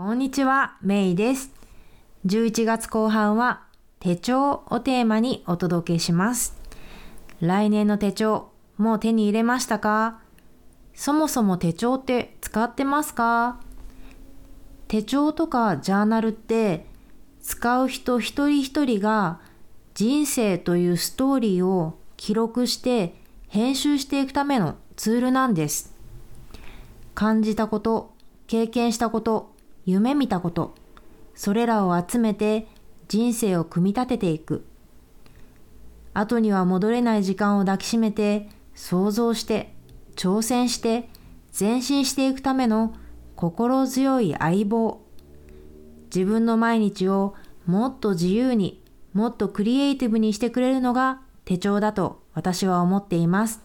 こんにちは、メイです。11月後半は手帳をテーマにお届けします。来年の手帳、もう手に入れましたか？そもそも手帳って使ってますか？手帳とかジャーナルって使う人一人一人が人生というストーリーを記録して編集していくためのツールなんです。感じたこと、経験したこと、夢見たこと、それらを集めて人生を組み立てていく。後には戻れない時間を抱きしめて、想像して、挑戦して、前進していくための心強い相棒。自分の毎日をもっと自由に、もっとクリエイティブにしてくれるのが手帳だと私は思っています。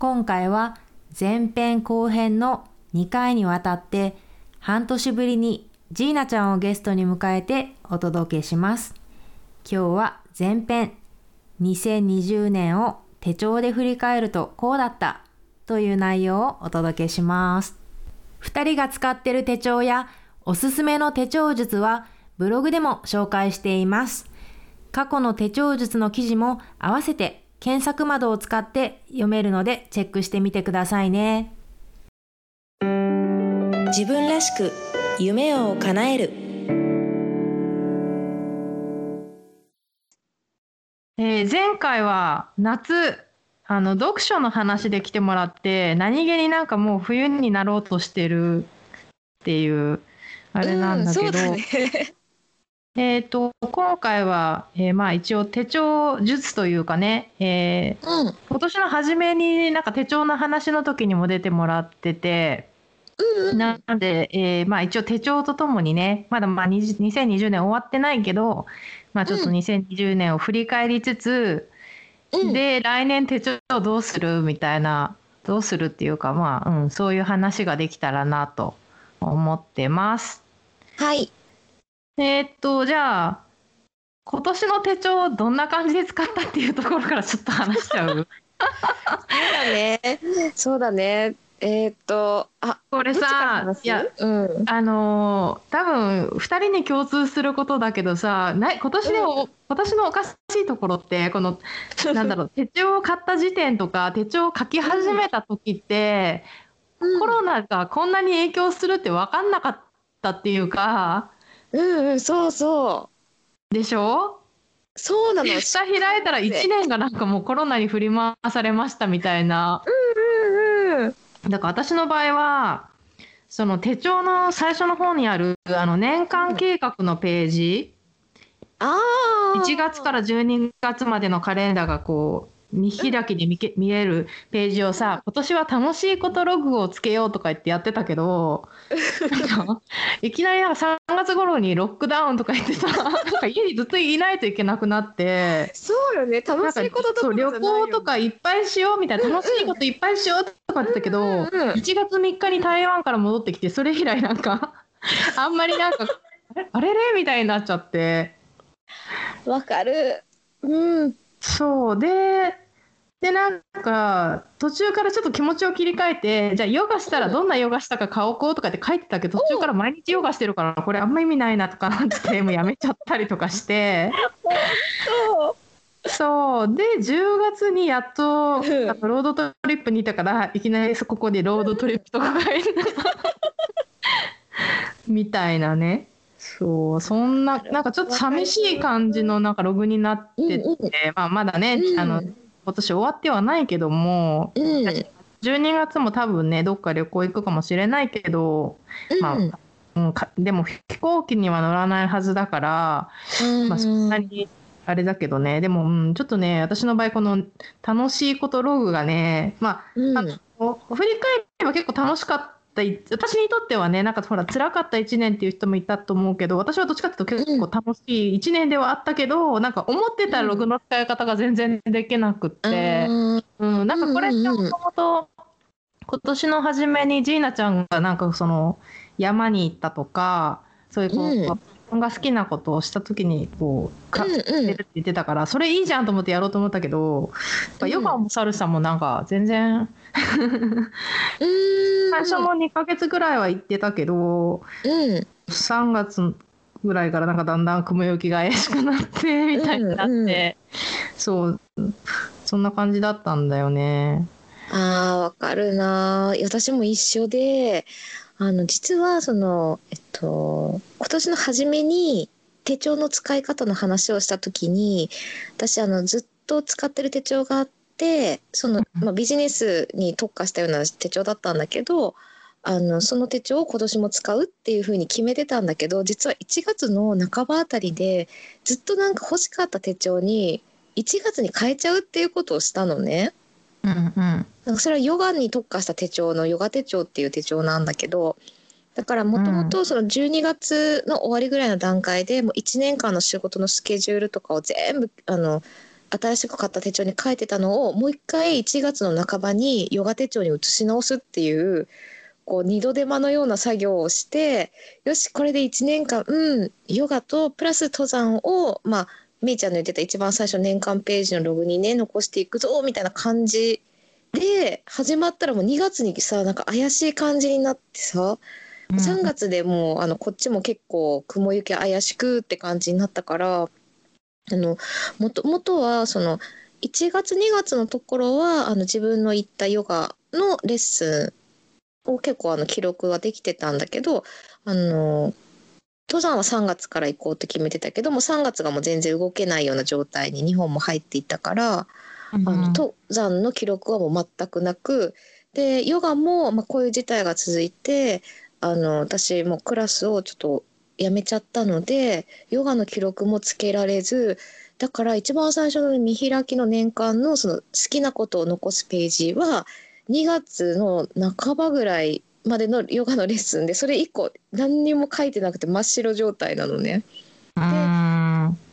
今回は前編後編の2回にわたって半年ぶりにジーナちゃんをゲストに迎えてお届けします。今日は前編2020年を手帳で振り返るとこうだったという内容をお届けします。2人が使ってる手帳やおすすめの手帳術はブログでも紹介しています。過去の手帳術の記事も合わせて検索窓を使って読めるのでチェックしてみてくださいね。自分らしく夢を叶える。えー前回は夏あの読書の話で来てもらって何気になんかもう冬になろうとしてるっていうあれなんだけど、えっ、と今回は、えーまあ一応手帳術というかね、えーうん。今年の初めになんか手帳の話の時にも出てもらってて、なので、えーまあ一応手帳とともにねまだまあ20 2020年終わってないけど、まあちょっとうん。2020年を振り返りつつ、うん。で来年手帳どうする？みたいなどうするっていうかまあ、うん、そういう話ができたらなと思ってます。はい。えーっとじゃあ今年の手帳どんな感じで使ったっていうところからちょっと話しちゃう？そうだね。そうだねえー、っとあこれさいやうん。あのー多分2人に共通することだけどさな今年でお、今年のおかしいところってこの なんだろう手帳を買った時点とか手帳を書き始めた時って、うん。コロナがこんなに影響するって分かんなかったっていうかうんうんそうそう。でしょ？そうなの。で下開いたら1年がなんかもうコロナに振り回されましたみたいな。うんうんだから私の場合はその手帳の最初の方にあるあの年間計画のページ、ああ1月から12月までのカレンダーがこう見開きで見け見えるページをさ今年は楽しいことログをつけようとか言ってやってたけど いきなりなんか3月頃にロックダウンとか言ってさなんか家にずっといないといけなくなって。そうよね。楽しいことそう旅行とかいっぱいしようみたいな楽しいこといっぱいしようとか言ってたけど、うんうん1月3日に台湾から戻ってきてそれ以来なんか あんまりなんかあれ あれれみたいになっちゃって。わかる。うん。そう。ででなんか途中からちょっと気持ちを切り替えてじゃあヨガしたらどんなヨガしたか買おうこうとかって書いてたけど途中から毎日ヨガしてるからこれあんま意味ないなとかなってもうやめちゃったりとかして。そうそう。で10月にやっとん。のロードトリップにいたからいきなりそこでロードトリップとかが入るみたいなね。そう。そんななんかちょっと寂しい感じのなんかログになってて、うんうん。まあ、まだね、うん。あの今年終わってはないけどもうん。12月も多分ねどっか旅行行くかもしれないけど、まあうんでも飛行機には乗らないはずだから。まあ、そんなにあれだけどね、でも、うん、ちょっとね、私の場合、この楽しいことログがね、まうん。あ、あの振り返れば結構楽しかったい、私にとってはね、なんかほら、辛かった1年っていう人もいたと思うけど、私はどっちかっていうと結構楽しい1年ではあったけど、なんか思ってたログの使い方が全然できなくって、うん。うん、なんかこれってもともと今年の初めにジーナちゃんがなんかその山に行ったとかそういうこう、うん。自分が好きなことをした時にこうかうんうって言ってたからそれいいじゃんと思ってやろうと思ったけど、やっぱヨガもサルサもなんか全然うん。最初の2ヶ月ぐらいは行ってたけどうん3月ぐらいからなんかだんだん雲行きが怪しくなってみたいになって、うんうん、そう。そんな感じだったんだよね。あーわかるな私も一緒であの実はそのえっと今年の初めに手帳の使い方の話をした時に私あのずっと使ってる手帳があってその、まあ、ビジネスに特化したような手帳だったんだけどあのその手帳を今年も使うっていうふうに決めてたんだけど実は1月の半ばあたりでずっとなんか欲しかった手帳に1月に変えちゃうっていうことをしたのね。うんうん、それはヨガに特化した手帳のヨガ手帳っていう手帳なんだけどだからもともとその12月の終わりぐらいの段階でもう1年間の仕事のスケジュールとかを全部あの新しく買った手帳に書いてたのをもう一回1月の半ばにヨガ手帳に移し直すっていうこう二度手間のような作業をしてよしこれで1年間うんヨガとプラス登山をまあみーちゃんの言ってた一番最初年間ページのログにね残していくぞみたいな感じで始まったらもう2月にさなんか怪しい感じになってさ3月でもうあのこっちも結構雲行き怪しくって感じになったからあのもと元はその1月2月のところはあの自分の行ったヨガのレッスンを結構あの記録はできてたんだけどあの登山は3月から行こうって決めてたけども3月がもう全然動けないような状態に日本も入っていたから、うん、あの登山の記録はもう全くなくでヨガも、まあ、こういう事態が続いてあの私もクラスをちょっとやめちゃったのでヨガの記録もつけられずだから一番最初の見開きの年間のその好きなことを残すページは2月の半ばぐらいまでのヨガのレッスンでそれ以降何にも書いてなくて真っ白状態なのね。で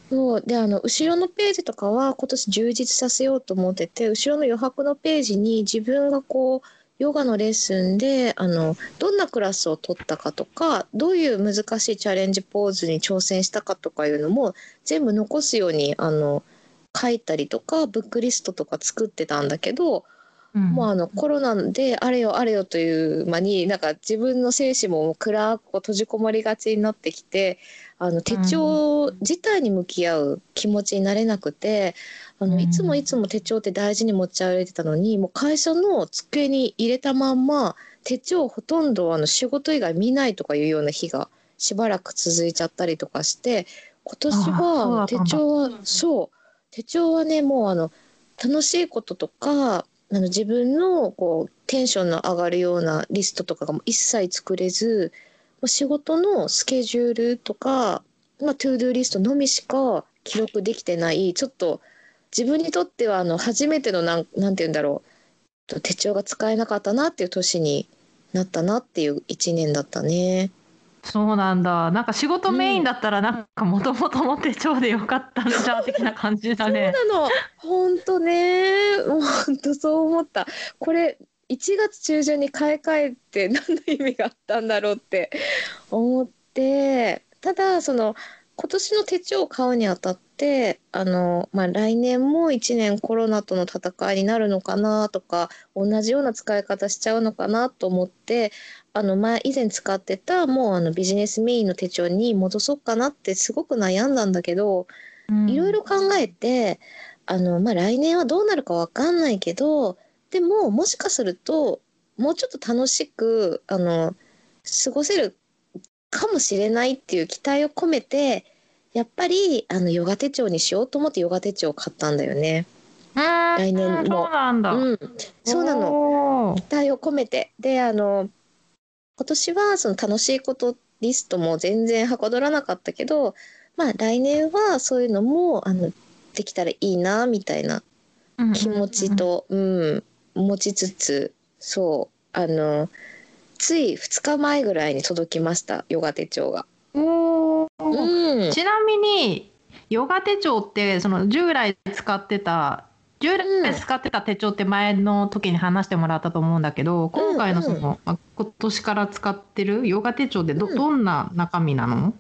そうであの後ろのページとかは今年充実させようと思ってて後ろの余白のページに自分がこうヨガのレッスンであのどんなクラスを取ったかとかどういう難しいチャレンジポーズに挑戦したかとかいうのも全部残すようにあの書いたりとかブックリストとか作ってたんだけど、うん、もうあのコロナであれよあれよという間になんか自分の精子も暗く閉じこもりがちになってきてあの手帳自体に向き合う気持ちになれなくて、あのいつもいつも手帳って大事に持ち歩いてたのにもう会社の机に入れたまんま手帳ほとんどあの仕事以外見ないとかいうような日がしばらく続いちゃったりとかして今年は手帳はそう。手帳はねもうあの楽しいこととかあの自分のこうテンションの上がるようなリストとかがもう一切作れず仕事のスケジュールとか、まあ、 to do リストのみしか記録できてないちょっと自分にとってはあの初めてのなんなんて言うんだろう手帳が使えなかったなっていう年になったなっていう1年だったね。そうなんだ。なんか仕事メインだったらなんかもともとの手帳でよかったんじゃ的な感じだね。そうなの。本当ね。本当そう思った。これ1月中旬に買い替えて何の意味があったんだろうって思ってただその今年の手帳を買うにあたってあの、まあ、来年も1年コロナとの戦いになるのかなとか同じような使い方しちゃうのかなと思ってあの前以前使ってたもうあのビジネスメインの手帳に戻そうかなってすごく悩んだんだけど、いろいろ考えてあの、まあ、来年はどうなるか分かんないけどでももしかするともうちょっと楽しくあの過ごせるかもしれないっていう期待を込めてやっぱりあのヨガ手帳にしようと思ってヨガ手帳を買ったんだよね。来年も。そうなんだ。うん、そうなの。期待を込めて。で、あの、今年はその楽しいことリストも全然はかどらなかったけど、まあ来年はそういうのも、あの、できたらいいな、みたいな気持ちと、うん、持ちつつ、そう、あの、つい2日前ぐらいに届きましたヨガ手帳が。おうん、ちなみにヨガ手帳ってその従来使ってた従来使ってた手帳って前の時に話してもらったと思うんだけど、今回のその、うん。うん、今年から使ってるヨガ手帳ってど,、どんな中身なの？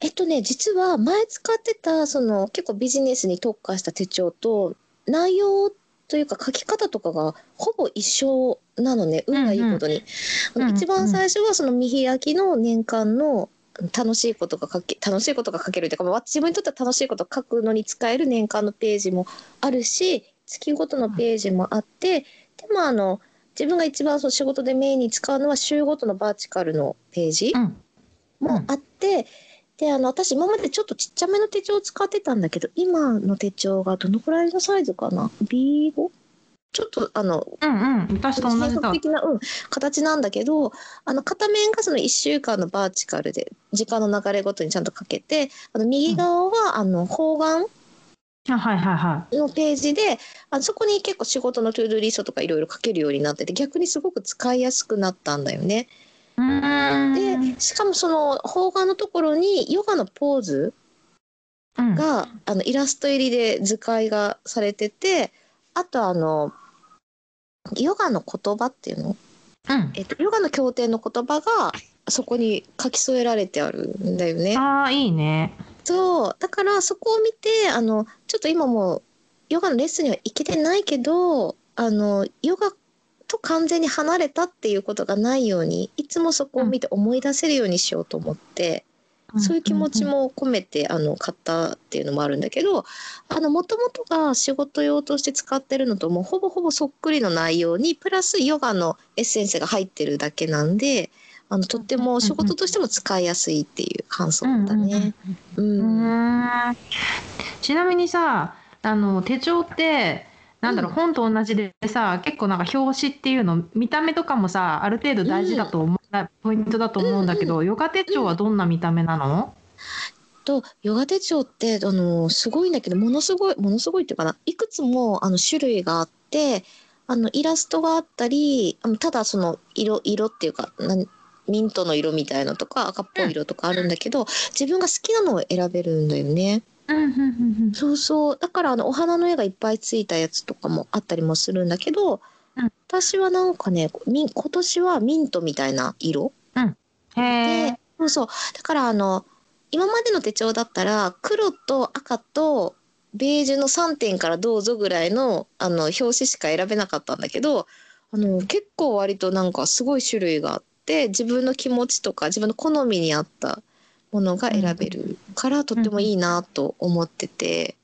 えっとね実は前使ってたその結構ビジネスに特化した手帳と内容というか書き方とかがほぼ一緒なのね運がいいことに、うんうん、一番最初はその見開きの年間の楽しいことが書け楽しいことが書けるっていうか、まあ、自分にとっては楽しいことを書くのに使える年間のページもあるし月ごとのページもあって、でもあの自分が一番その仕事でメインに使うのは週ごとのバーチカルのページうん。もあって、であの私今までちょっとちっちゃめの手帳を使ってたんだけど今の手帳がどのくらいのサイズかな？B5? ちょっとあのうんうん。私と同じ的な、うん、形なんだけどあの片面がその1週間のバーチカルで時間の流れごとにちゃんと書けてあの右側はあの方眼あはいはいはい。のページであのそこに結構仕事の to do リストとかいろいろ書けるようになってて逆にすごく使いやすくなったんだよね。でしかもその方眼のところにヨガのポーズうん。があのイラスト入りで図解がされててあとあのヨガの言葉っていうの？うん。えっと、ヨガの経典の言葉がそこに書き添えられてあるんだよね。ああいいねそうだからそこを見てあのちょっと今もうヨガのレッスンには行けてないけどあのヨガと完全に離れたっていうことがないようにいつもそこを見て思い出せるようにしようと思って、そういう気持ちも込めてあの買ったっていうのもあるんだけどあの元々が仕事用として使ってるのともうほぼほぼそっくりの内容にプラスヨガのエッセンスが入ってるだけなんであのとっても仕事としても使いやすいっていう感想だね。ちなみにさあの手帳ってなんだろう、うん。本と同じでさ結構なんか表紙っていうの見た目とかもさある程度大事だと思う、ポイントだと思うんだけど、ヨガ手帳はどんな見た目なの、とヨガ手帳ってあのすごいんだけどものすごいものすごいっていうかないくつもあの種類があってあのイラストがあったりただその色色っていうかなんミントの色みたいのとか赤っぽい色とかあるんだけど、自分が好きなのを選べるんだよね。そうそう。だからあのお花の絵がいっぱいついたやつとかもあったりもするんだけど、うん。私はなんかね今年はミントみたいな色。うん。でそうそう。だからあの今までの手帳だったら黒と赤とベージュの3点からどうぞぐらいのあの表紙しか選べなかったんだけどあの結構割となんかすごい種類があって自分の気持ちとか自分の好みに合ったものが選べるからとってもいいなと思ってて、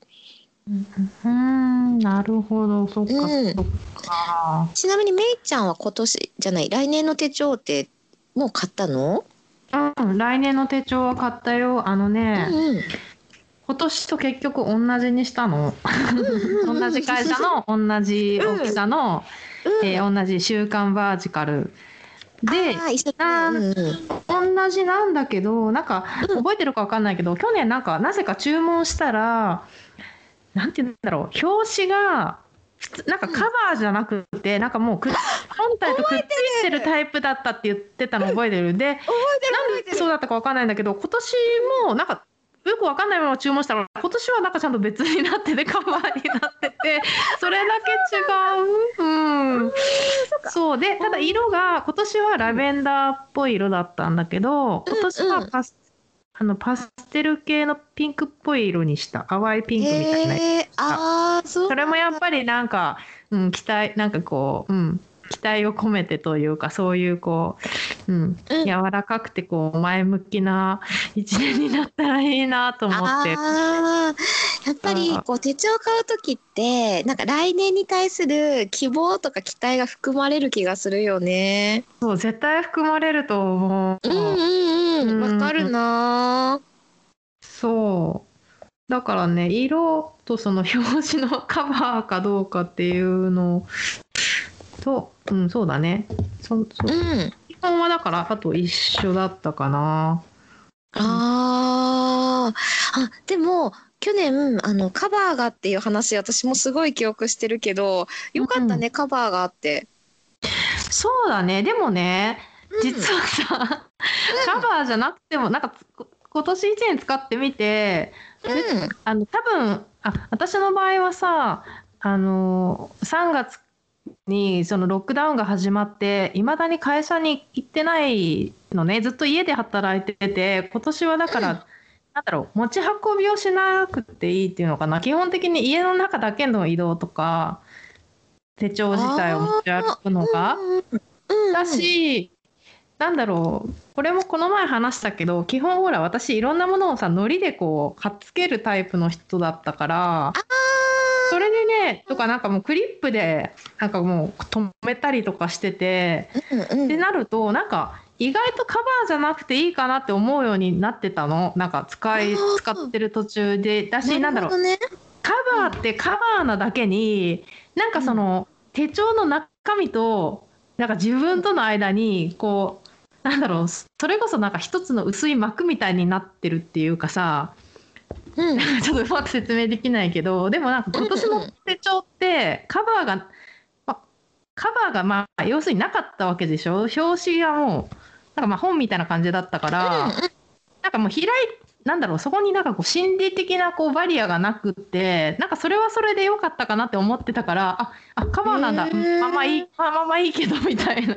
うんうんなるほど。そっかうん。そっか、ちなみにめいちゃんは今年じゃない来年の手帳ってもう買ったの、うん、来年の手帳は買ったよ。あのね、うんうん。今年と結局同じにしたの。同じ会社の同じ大きさの、うん。えー同じ「週刊バージカル」でうんうん。同じなんだけどなんかうん。覚えてるかわかんないけど、去年なんかなぜか注文したらなんて言うんだろう表紙がなんかカバーじゃなくてなんかもう本体とくっついてるタイプだったって言ってたの覚えてる。で覚えてるなんでそうだったかわかんないんだけど今年もなんかよくわかんないまま注文したら今年はなんかちゃんと別になっててカバーになっててそれだけ違う。うん、そうでただ色が今年はラベンダーっぽい色だったんだけど今年はパス,、あのパステル系のピンクっぽい色にした。淡いピンクみたいな。へー。あーそうそれもやっぱりなんか、うん、期待なんかこう、うん、期待を込めてというかそういうこう、うん、うん柔らかくてこう前向きな一年になったらいいなと思って。あーやっぱりこう手帳買う時ってなんか来年に対する希望とか期待が含まれる気がするよね。そう絶対含まれると思う。うんうんうんうんわかるなそう。だからね、色とその表紙のカバーかどうかっていうのと、うん、そうだね。そそうん基本はだから、あと一緒だったかな。あーあでも去年あのカバーがっていう話私もすごい記憶してるけどよかったね、カバーがあって。そうだね。でもね、うん実はさ、カバーじゃなくても、なんかつ今年1年使ってみて、うんあの多分あ私の場合はさあの3月にそのロックダウンが始まっていまだに会社に行ってないのね。ずっと家で働いてて今年はだから、うん。なんだろう持ち運びをしなくていいっていうのかな。基本的に家の中だけの移動とか手帳自体を持ち歩くのが。だし、なんだろうこれもこの前話したけど基本ほら私いろんなものをさ糊でこう貼っつけるタイプの人だったからそれでねとかなんかもうクリップでなんかもう止めたりとかしてて、うんうん。ってなるとなんか意外とカバーじゃなくていいかなって思うようになってたの。なんか使い使ってる途中で。だしなんだろうね。カバーってカバーなだけになんかその、手帳の中身となんか自分との間にこうなんだろうそれこそなんか一つの薄い膜みたいになってるっていうかさうん。ちょっとうまく説明できないけどでもなんか今年の手帳ってカバーが、まあカバーがまあ要するになかったわけでしょ？表紙がもうなんかまあ本みたいな感じだったから、なんかもう開いなんだろうそこになんかこう心理的なこうバリアがなくってなんかそれはそれで良かったかなって思ってたからああカバーなんだ。へー。まあまあいいまあまあまあいいけどみたいな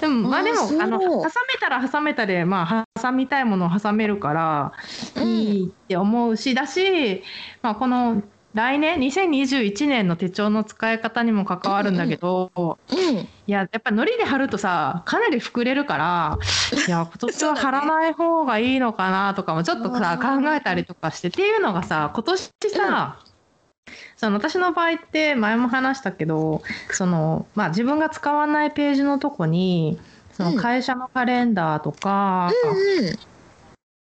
でもまあでもあの挟めたら挟めたでまあ挟みたいものを挟めるからうん。いいって思うしだし、まあ、この来年2021年の手帳の使い方にも関わるんだけど、うん。いややっぱ糊で貼るとさかなり膨れるからいや今年は貼らない方がいいのかなとかもちょっとさ考えたりとかしてっていうのがさ今年さ、その私の場合って前も話したけどその、まあ、自分が使わないページのとこにその会社のカレンダーとか、うん。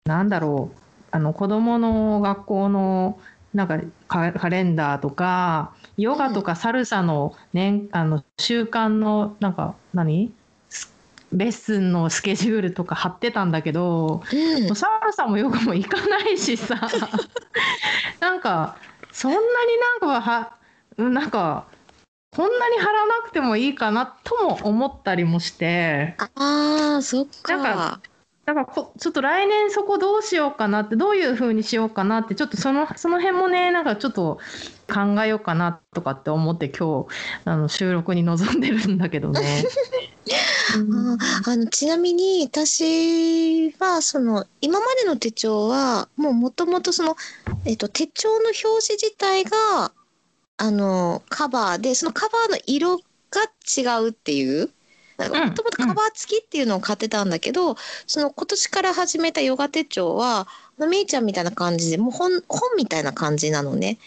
なんだろうあの子供の学校のなんかカカレンダーとかヨガとかサルサの年、あの週間のなんか何？スレッスンのスケジュールとか貼ってたんだけど、うん。もうサルサもヨガも行かないしさ。なんかそんなになんかはうんなんかこんなに貼らなくてもいいかなとも思ったりもして。ああ、そっか。なんかだからこちょっと来年そこどうしようかなってどういう風にしようかなってちょっとそのその辺もねなんかちょっと考えようかなとかって思って今日あの収録に臨んでるんだけどね。う んああのちなみに私はその今までの手帳はもうもともとその、えっと、手帳の表紙自体があのカバーでそのカバーの色が違うっていうもともとカバー付きっていうのを買ってたんだけど、その今年から始めたヨガ手帳はあのめいちゃんみたいな感じでもう本本みたいな感じなのね。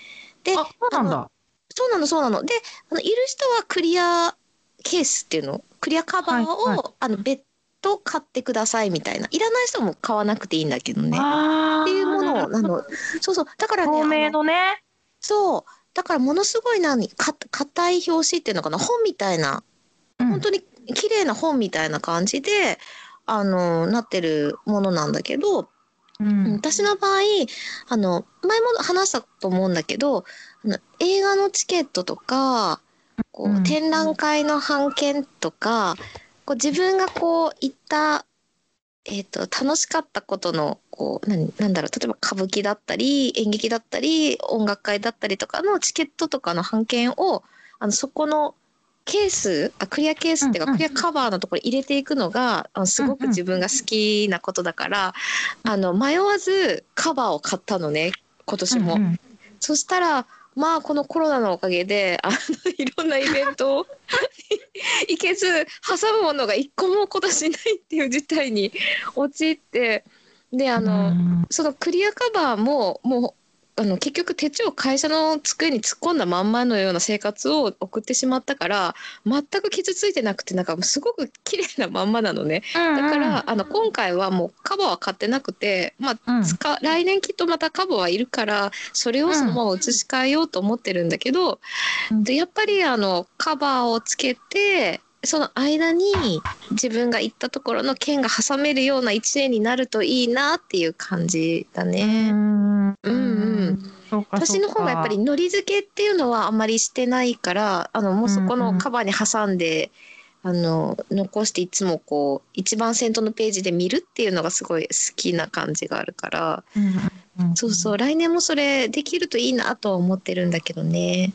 であそうなんだ。そうなのそうなの。であのいる人はクリアケースっていうのクリアカバーを、はいはいあの別途買ってくださいみたいな。いらない人も買わなくていいんだけどね。あっていうものをあのそうそう。だからね透明あののね。そう。だからものすごい何か硬い表紙っていうのかな？本みたいな。うん。本当に綺麗な本みたいな感じであのなってるものなんだけど、うん私の場合あの前も話したと思うんだけどあの映画のチケットとかこう、うん。展覧会の版権とかこう自分がこう行った、えー、と楽しかったことのこう何なんだろう例えば歌舞伎だったり演劇だったり音楽会だったりとかのチケットとかの版権をあのそこのケースあクリアケースっていうか、うんうんクリアカバーのところに入れていくのがあのすごく自分が好きなことだから、あの迷わずカバーを買ったのね今年も。うんうん。そしたらまあこのコロナのおかげであのいろんなイベントを 行けず挟むものが一個も今年ないっていう事態に陥ってであの、うん。そのクリアカバーももうあの結局手帳を会社の机に突っ込んだまんまのような生活を送ってしまったから全く傷ついてなくてなんかすごく綺麗なまんまなのね。だから、あの今回はもうカバーは買ってなくて、まあうん。使来年きっとまたカバーはいるからそれをそのまま移し替えようと思ってるんだけど、うん。でやっぱりあのカバーをつけてその間に自分が行ったところの剣が挟めるような一年になるといいなっていう感じだうね。ん。うんうん。私の方がやっぱりのり付けっていうのはあんまりしてないからあのもうそこのカバーに挟んで、あの残していつもこう一番先頭のページで見るっていうのがすごい好きな感じがあるから。うんうん。そうそう。来年もそれできるといいなとは思ってるんだけどね。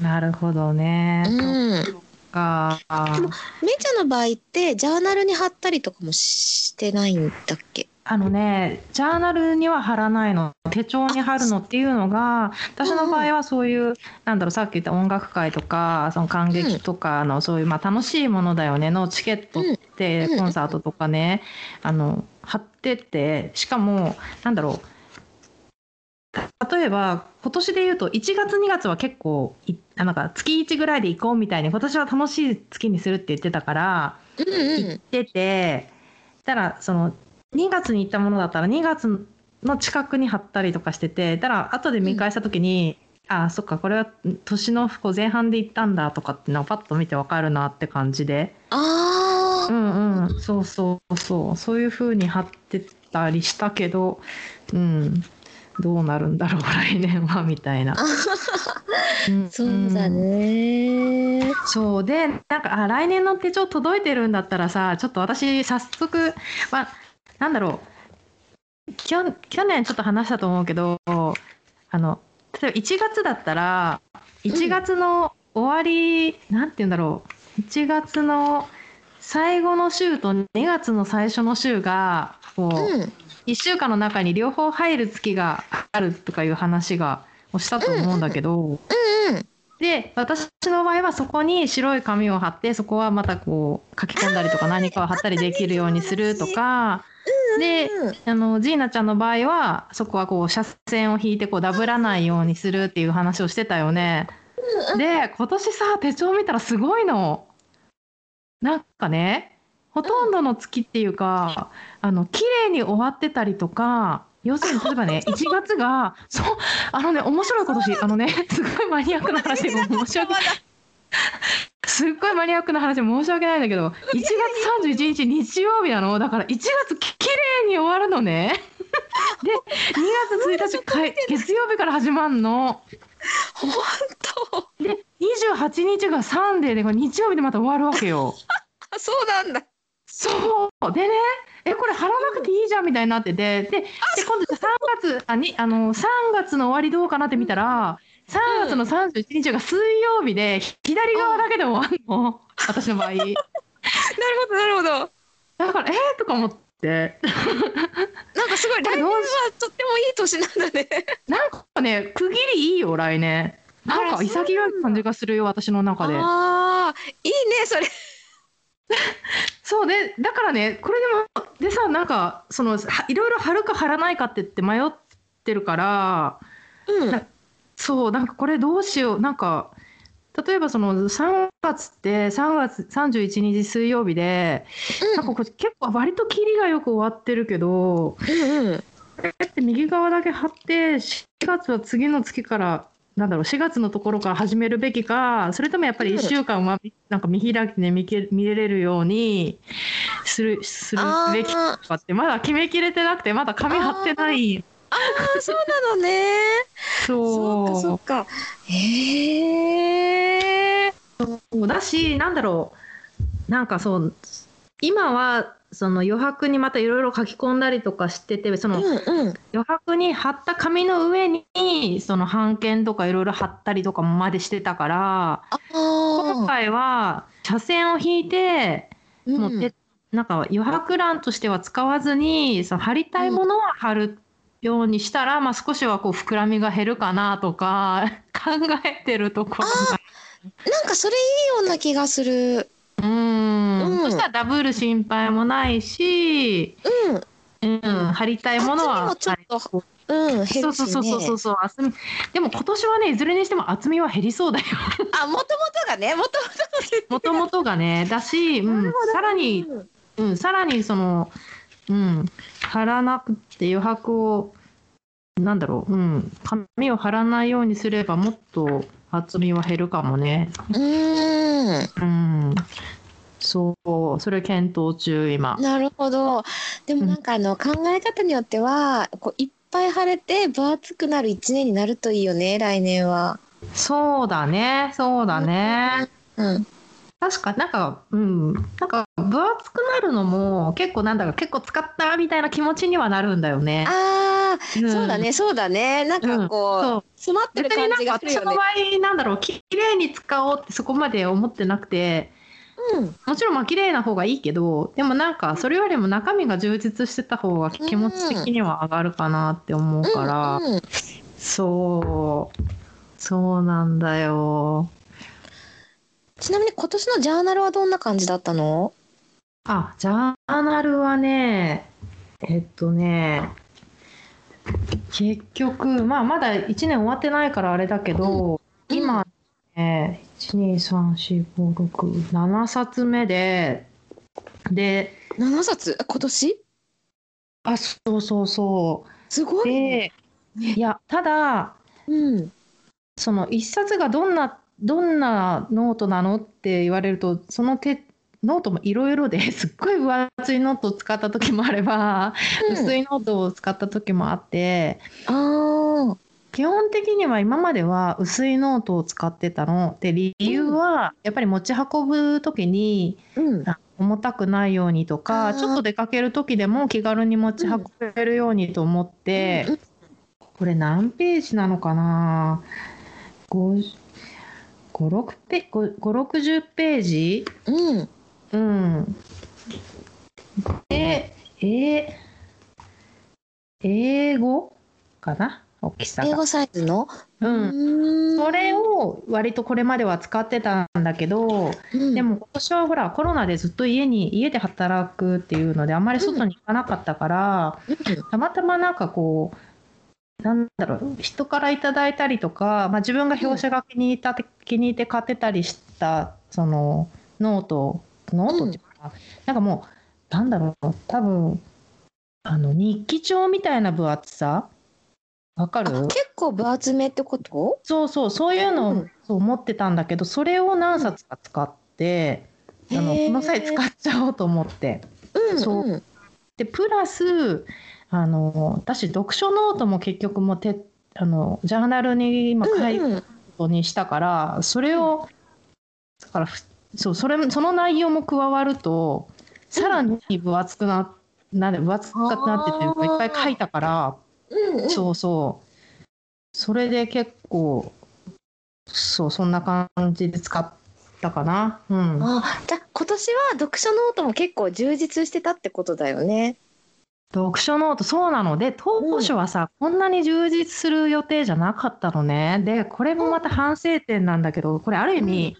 なるほどね。うんか。でもめいちゃんの場合ってジャーナルに貼ったりとかもしてないんだっけ？あのねジャーナルには貼らないの手帳に貼るのっていうのが私の場合はそういう、なんだろうさっき言った音楽会とかその感激とかの、そういうまあ楽しいものだよねのチケットって、うんコンサートとかねあの貼っててしかもなんだろう例えば今年で言うと1月2月は結構いあなんか月1ぐらいで行こうみたいに今年は楽しい月にするって言ってたからうんうん行ってて、たらその2月に行ったものだったら2月の近くに貼ったりとかしててたら後で見返した時に、ああそっかこれは年の前半で行ったんだとかってのをパッと見てわかるなって感じで。あー。うんうん。そうそうそう。そういう風に貼ってたりしたけどうんどうなるんだろう来年はみたいな。んそうだね。そうでなんかあ来年の手帳届いてるんだったらさちょっと私早速まあなんだろうきょ去年ちょっと話したと思うけどあの例えば1月だったら1月の終わり、なんて言うんだろう1月の最後の週と2月の最初の週がこう、うん。1週間の中に両方入る月があるとかいう話がをしたと思うんだけど。うんうん。で私の場合はそこに白い紙を貼ってそこはまたこう書き込んだりとか何かを貼ったりできるようにするとかでうんあのジーナちゃんの場合はそこはこう斜線を引いてこうダブらないようにするっていう話をしてたよね。で今年さ手帳見たらすごいの。なんかねほとんどの月っていうかあの綺麗に終わってたりとか要するに例えばね 1月がそうあのね面白い今年あのねすごいマニアックな話で申し訳すっごいマニアックな話で申し訳ないんだけど1月31日日曜日なの？だから1月き綺麗に終わるのね。で2月1日かい月曜日から始まるの。本当。で28日がサンデーでこれ日曜日でまた終わるわけよ。あ、そうなんだ。そう。でねえこれ貼らなくていいじゃんみたいになってて。でで今度3月あにあの3月の終わりどうかなって見たら3月の31日が水曜日でひ左側だけで終わるの。私の場合。なるほど、なるほど。だからえー、とか思って。なんかすごい、来年はとってもいい年なんだね。なんかね区切りいいよ来年。なんか潔い感じがするよ私の中で。ああ、いいね、それ。そうでだからねこれでもでさなんかそのはいろいろ貼るか貼らないかって言って迷ってるからうん。なそうなんかこれどうしようなんか例えばその3月って3月31日水曜日で、なんかこれ結構割とキリがよく終わってるけどうんうん。これって右側だけ貼って4月は次の月からなんだろう4月のところから始めるべきかそれともやっぱり1週間はなんか見開きで見け見れるようにするするべきかってまだ決めきれてなくてまだ紙貼ってないああ、そうなのね。そうか、そうか。へえ。そうだしなんだろうなんかそう今はその余白にまたいろいろ書き込んだりとかしててそのうんうん。余白に貼った紙の上にその版権とかいろいろ貼ったりとかまでしてたからあ今あ。回は斜線を引いてもううんてなんか余白欄としては使わずにその貼りたいものは貼るようにしたら、まあ、少しはこう膨らみが減るかなとか考えてるところがなんかそれいいような気がする。うーん。うん。そしたらダブる心配もないし、うん。うん、貼りたいものは厚みもちょっとうん、減るしそうそうそうそうそうね。そう厚み。でも今年はねいずれにしても厚みは減りそうだよ。あ、もともとがね、もともともともとがねだし、うん、さらに、うん、さらにその、うん、貼らなくて余白をなんだろう、うん、紙を貼らないようにすればもっと厚みは減るかもね。うーん。うん、そうそれ検討中今。なるほど。でもなんかあの考え方によっては、こういっぱい腫れて分厚くなる一年になるといいよね、来年は。そうだねそうだね。うん。確かなんかうんなんか分厚くなるのも結構なんだか結構使ったみたいな気持ちにはなるんだよね。ああ、うん。そうだね、そうだね。なんかこう、そう。詰まってる別になんか感じがするよね。私の場。合なんだろうきれいに使おうってそこまで思ってなくてうん。もちろんまあ綺麗な方がいいけどでもなんかそれよりも中身が充実してた方が気持ち的には上がるかなって思うから、うんうん。そう。そうなんだよちなみに今年のジャーナルはどんな感じだったの？あジャーナルはねえっとね結局まあまだ1年終わってないからあれだけど、うん。今ね1234567冊目でで7冊？あ今年？あそうそうそう。すごいね。でいやただうん。その一冊がどんなどんなノートなのって言われるとその手ノートもいろいろで すっごい分厚いノートを使った時もあれば、薄いノートを使った時もあってあー。基本的には今までは薄いノートを使ってたの。で理由はやっぱり持ち運ぶ時にうん。あ重たくないようにとかちょっと出かける時でも気軽に持ち運べるようにと思って、うん。これ何ページなのかな？56ペ560ページ？うん。うん。でえ英語？かな？大きさが。英語サイズの？うん。ん。それを割とこれまでは使ってたんだけど、うん。でも今年はほらコロナでずっと家に家で働くっていうのであんまり外に行かなかったから、たまたまなんかこうなんだろう人からいただいたりとか、まあ、自分が表紙が気に入った、気に入って買ってたりしたそのノートノートっていうかな,、なんかもうなんだろう多分あの日記帳みたいな分厚さ？わかる？あ結構分厚めってこと？そうそうそういうのをうん。そう思ってたんだけどそれを何冊か使って、あのへー。この際使っちゃおうと思って。うんそう。うんでプラスあの私読書ノートも結局もうてあのジャーナルに今書いうんうんことにしたから、それをだからふそうそれその内容も加わるとさらに分厚くなな分厚くなってていっぱい書いたから。うんうんそうそう。それで結構、そう、そんな感じで使ったかな。うん。あじゃあ今年は読書ノートも結構充実してたってことだよね。読書ノート、そうなので、当初はさ、こんなに充実する予定じゃなかったのね。で、これもまた反省点なんだけど、これある意味、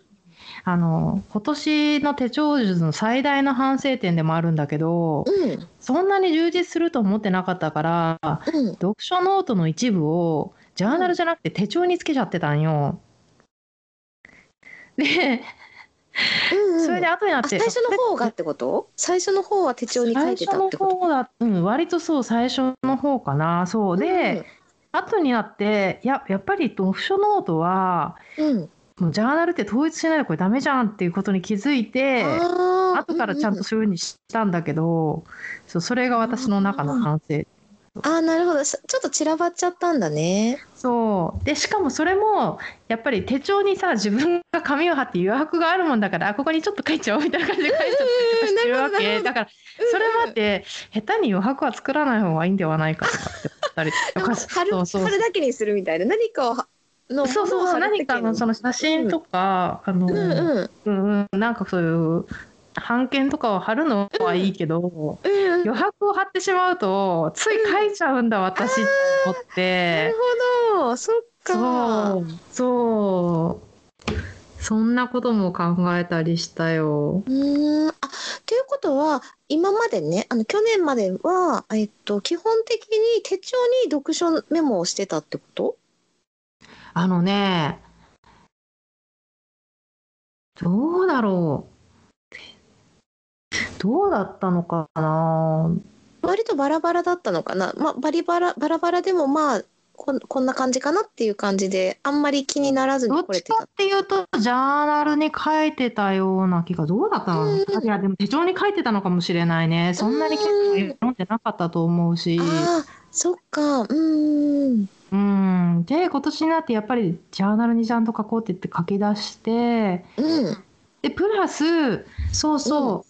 あの、今年の手帳術の最大の反省点でもあるんだけど、うんそんなに充実すると思ってなかったから、うん読書ノートの一部をジャーナルじゃなくて手帳につけちゃってたんよ。で、うんうん。それで後になあって、最初の方がってこと？最初の方は手帳に書いてたってこ最初の方だ、うん、割とそう、最初の方かな。そう。とで、後になって、ややっぱり読書ノートは、うん。うんもうジャーナルって統一しないとこれダメじゃんっていうことに気づいて、後からちゃんとそういうふうにしたんだけど、そうそれが私の中の反省。あーなるほど。しちょっと散らばっちゃったんだね。そう。でしかもそれもやっぱり手帳にさ自分が紙を貼って余白があるもんだからあここにちょっと書いちゃおうみたいな感じで書いちゃったりとかしてるわけ。だからそれまで下手に余白は作らない方がいいんではないかとかって思ったりとか。貼る貼るだけにするみたいな。何かをそうそうそう。何かのその写真とか、あの、うんうん。うんうん。なんかそういう版権とかを貼るのはいいけど、うんうん。余白を貼ってしまうとつい書いちゃうんだ、私って思っなてる。ほど。そっか。そう。そんなことも考えたりしたよ。うーん。あということは今までねあの去年までは、えっと、基本的に手帳に読書メモをしてたってこと？あのねどうだろうどうだったのかな？割とバラバラだったのかな、まあ、バリバラバラバラでもまあこんこんな感じかなっていう感じであんまり気にならずどに来れてた。っちかっていうとジャーナルに書いてたような気がどうだったの、うん。いやでも手帳に書いてたのかもしれないね。そんなに結構読んでなかったと思うし。ああそっか。うーん。うん、で今年になってやっぱりジャーナルにちゃんと書こうって言って書き出して。うん。でプラスそうそう、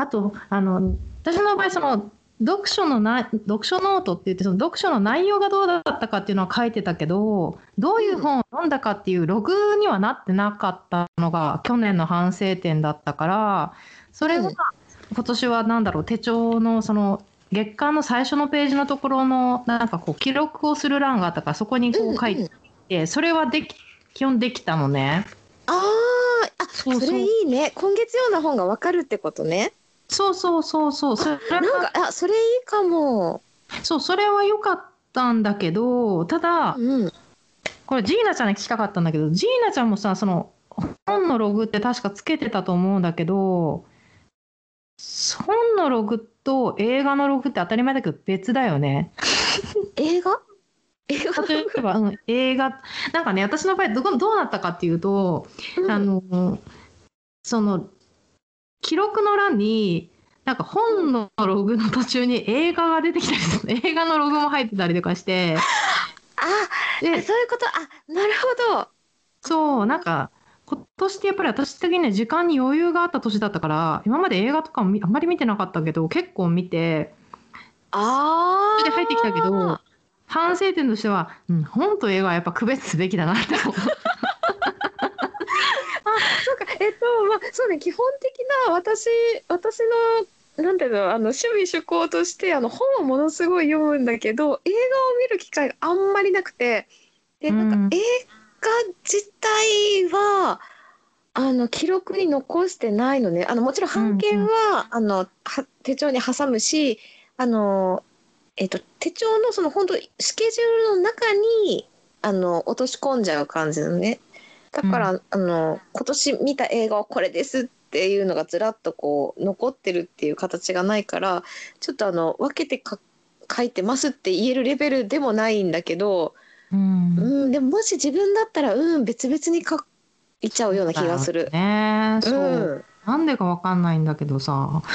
あとあの私の場合その読書のな読書ノートって言ってその読書の内容がどうだったかっていうのは書いてたけどどういう本を読んだかっていうログにはなってなかったのが去年の反省点だったからそれがうん。今年は何だろう手帳のその月間の最初のページのところのなんかこう記録をする欄があったからそこにこう書いててそれはでき基本できたのね。あーあそれいいね。今月読んだ本がわかるってことねそうそうそうそう。それなんかあそれいいかも。そうそれは良かったんだけどただうん。これジーナちゃんに聞きたかったんだけどジーナちゃんもさその本のログって確かつけてたと思うんだけど本のログと映画のログって当たり前だけど別だよね。映画？映画例えば、うん、映画。なんかね私の場合どこどうなったかっていうと、うん。あのその記録の欄になんか本のログの途中に映画が出てきたりする 映画のログも入ってたりとかして。あでそういうこと。あなるほど。そうなんか今年ってやっぱり私的にね時間に余裕があった年だったから今まで映画とかもみあんまり見てなかったけど結構見て。ああそれで入ってきたけど反省点としては、うん、本と映画はやっぱ区別すべきだなって思う。そうかえっとまあそうね基本的な私私のなんていうのあの趣味趣向としてあの本をものすごい読むんだけど映画を見る機会があんまりなくてでなんかうん。映画自体はあの記録に残してないのね。あのもちろん版権は、あのは手帳に挟むしあの、えっと、手帳のその本当スケジュールの中にあの落とし込んじゃう感じなのね。だから、あの今年見た映画はこれですっていうのがずらっとこう残ってるっていう形がないからちょっとあの分けてか書いてますって言えるレベルでもないんだけど、うん。うん、でももし自分だったらうん別々に書いちゃうような気がする。ね。そう、うん。なんでかわかんないんだけどさ。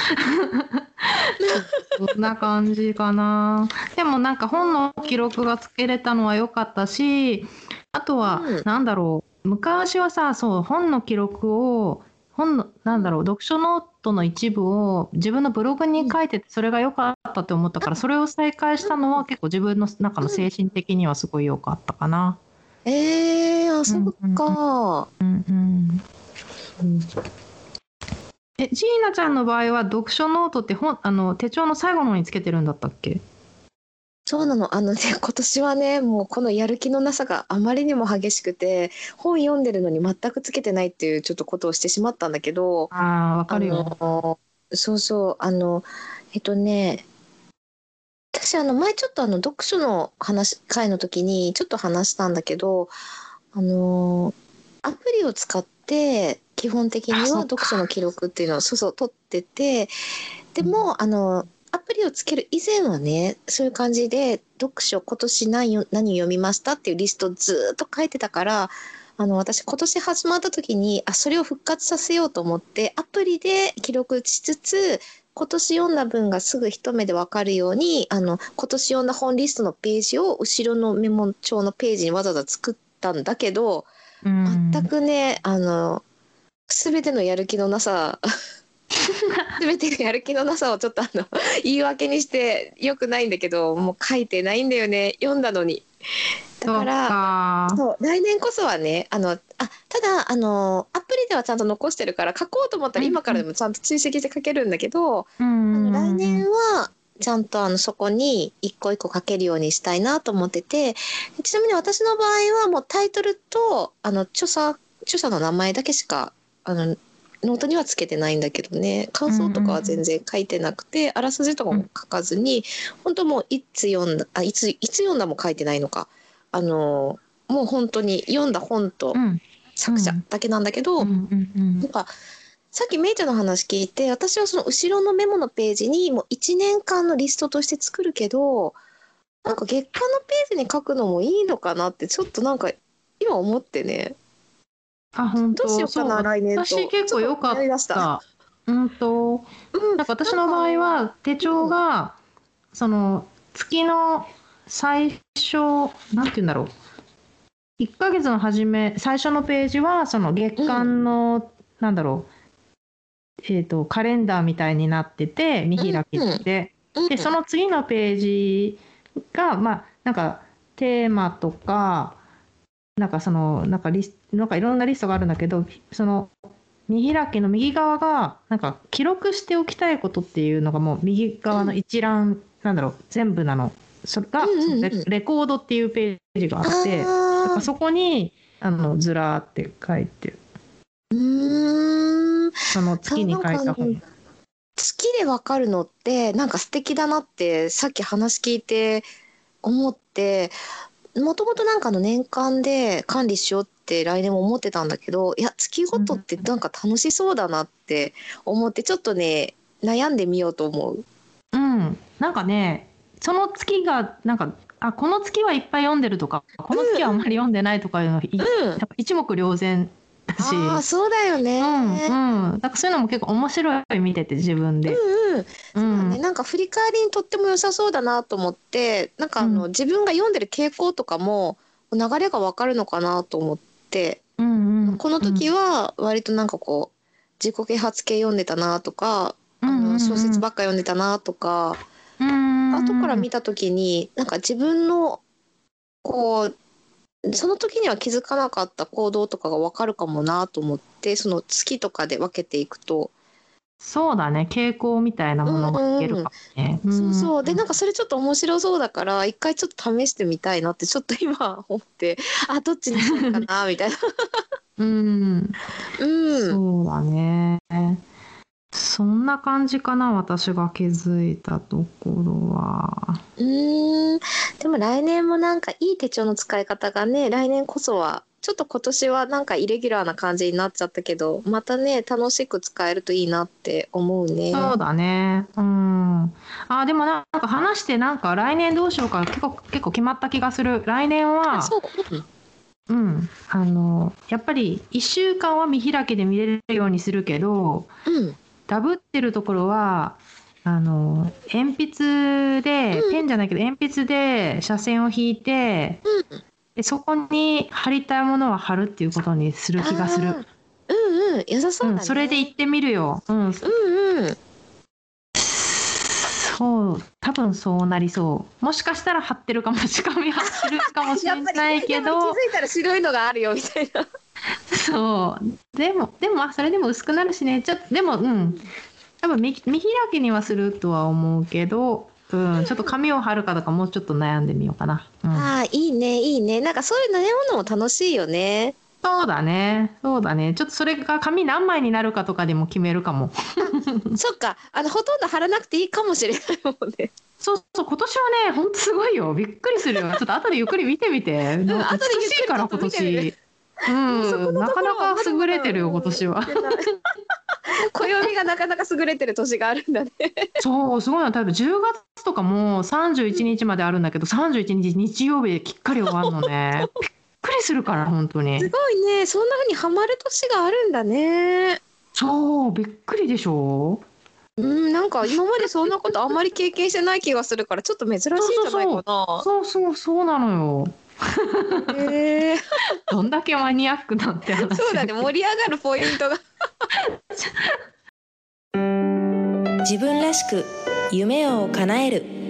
そんな感じかな。でもなんか本の記録がつけれたのは良かったしあとは、うん。なんだろう昔はさそう本の記録を本のなんだろう読書ノートの一部を自分のブログに書いててそれが良かったって思ったからそれを再開したのは結構自分の中の精神的にはすごい良かったかな。えー、あそっか、うんうん。えジーナちゃんの場合は読書ノートって本あの手帳の最後の方につけてるんだったっけ？そうなの。あのね 今年はねもうこのやる気のなさがあまりにも激しくて本読んでるのに全くつけてないっていうちょっとことをしてしまったんだけどああわかるよ。そうそうあのえっとね私あの前ちょっとあの読書の話会の時にちょっと話したんだけどあのアプリを使って基本的には読書の記録っていうのをそうそう取っててでもあのアプリをつける以前はねそういう感じで読書今年何よ何読みましたっていうリストをずーっと書いてたからあの私今年始まった時にあそれを復活させようと思ってアプリで記録しつつ今年読んだ分がすぐ一目で分かるようにあの今年読んだ本リストのページを後ろのメモ帳のページにわざわざ作ったんだけどうん。全くねあの全てのやる気のなさ 全てのやる気のなさをちょっとあの 言い訳にしてよくないんだけどもう書いてないんだよね。読んだのに。だからそう来年こそはねあのあただあのアプリではちゃんと残してるから書こうと思ったらうん今からでもちゃんと追跡して書けるんだけど、うんあの来年はちゃんとあのそこに一個一個書けるようにしたいなと思っててちなみに私の場合はもうタイトルとあの著者著者の名前だけしかあのノートにはつけてないんだけどね。感想とかは全然書いてなくて、あらすじとかも書かずに、本当もういつ読んだあいついつ読んだも書いてないのか。あのもう本当に読んだ本とうん。作者だけなんだけど、うん。うんうんなんかさっきめいちゃんの話聞いて私はその後ろのメモのページにもう1年間のリストとして作るけどなんか月間のページに書くのもいいのかなってちょっとなんか今思ってねあ本当。どうしようかな来年と。私結構良かった。うんとうん。なんか私の場合は手帳がその月の最初なんて言うんだろう。1ヶ月の初め最初のページはその月間の、なんだろう。えー、とカレンダーみたいになってて見開きで、うん。でその次のページがまあなんかテーマとかなんかそのなんかリスなんかいろんなリストがあるんだけどその見開きの右側がなんか記録しておきたいことっていうのがもう右側の一覧、なんだろう。全部なの。それが、うんうんうん。レレコードっていうページがあってあそこにあのずらーって書いてるーうーん。その月に書いた本。月でわかるのってなんか素敵だなってさっき話聞いて思ってもともとなんかあの年間で管理しようって来年も思ってたんだけどいや月ごとってなんか楽しそうだなって思ってちょっとね悩んでみようと思う。うん、なんかねその月がなんかあこの月はいっぱい読んでるとかこの月はあんまり読んでないとかいうの、いうん。一目瞭然ああそうだよね。うんうん、だからそういうのも結構面白い見てて自分で。うんうん、うそうだんね、なんか振り返りにとっても良さそうだなと思ってなんかあの、うん。自分が読んでる傾向とかも流れがわかるのかなと思って。うんうん。この時は割となんかこう自己啓発系読んでたなとか、あの小説ばっか読んでたなとか、後から見た時になんか自分のこうその時には気づかなかった行動とかがわかるかもなと思ってその月とかで分けていくと、そうだね。傾向みたいなものがいけるかもね。そうそう。でなんかかそれちょっと面白そうだから一回ちょっと試してみたいなってちょっと今思って あどっちにしようかなみたいな。うん。うん。そうだね。そんな感じかな私が気づいたところは。うーんでも来年もなんかいい手帳の使い方がね来年こそはちょっと今年はなんかイレギュラーな感じになっちゃったけどまたね楽しく使えるといいなって思うね。そうだね。うん。あ、でもなんか話してなんか来年どうしようか結構結構決まった気がする。来年は、あそう、うんうん、あのやっぱり1週間は見開きで見れるようにするけど、うんダブってるところはあの鉛筆で、うんペンじゃないけど鉛筆で斜線を引いて、うんでそこに貼りたいものは貼るっていうことにする気がする。あーうんうん良さそうだね。うん、それで行ってみるよ。うん、うんうんそう、多分そうなりそう。もしかしたら貼ってるかもし紙貼ってるかもしれないけどり、気づいたら白いのがあるよみたいな。そう。でも、でも、あそれでも薄くなるしね。ちょっと、でも、うん。多分見見開きにはするとは思うけど、うん、ちょっと紙を貼るかとかもうちょっと悩んでみようかな。うん、ああいいねいいねなんかそういう悩むのも楽しいよね。そうだね。そうだね。ちょっとそれが紙何枚になるかとかでも決めるかも。そっかあのほとんど貼らなくていいかもしれないもんね。そうそう、今年はね、ほんとすごいよ。びっくりするよ。ちょっと後でゆっくり見てみて。後でゆっくり美しいから、今年。うん、なかなか優れてるよ、今年は。暦がなかなか優れてる年があるんだね。そう、すごいな。多分10月とかも31日まであるんだけど、31日日曜日できっかり終わるのね。びっくりするから、本当にす。ごいねそんな風にハマる年があるんだね。そう、びっくりでしょ？うんなんか今までそんなことあんまり経験してない気がするからちょっと珍しいんじゃないかな。そうそう、そうなのよ。へえどんだけマニアックなんて話。そうだね盛り上がるポイントが。自分らしく夢を叶える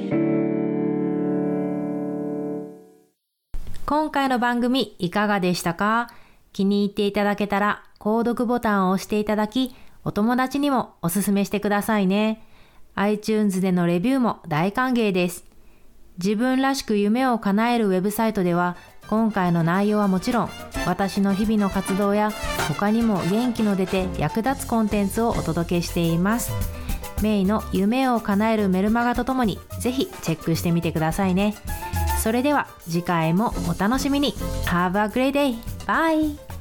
今回の番組いかがでしたか？気に入っていただけたら購読ボタンを押していただき、お友達にもおすすめしてくださいね。iTunes でのレビューも大歓迎です。自分らしく夢を叶えるウェブサイトでは、今回の内容はもちろん、私の日々の活動や他にも元気の出て役立つコンテンツをお届けしています。メイの夢を叶えるメルマガとともに、ぜひチェックしてみてくださいね。それでは次回もお楽しみに Have a great day! Bye!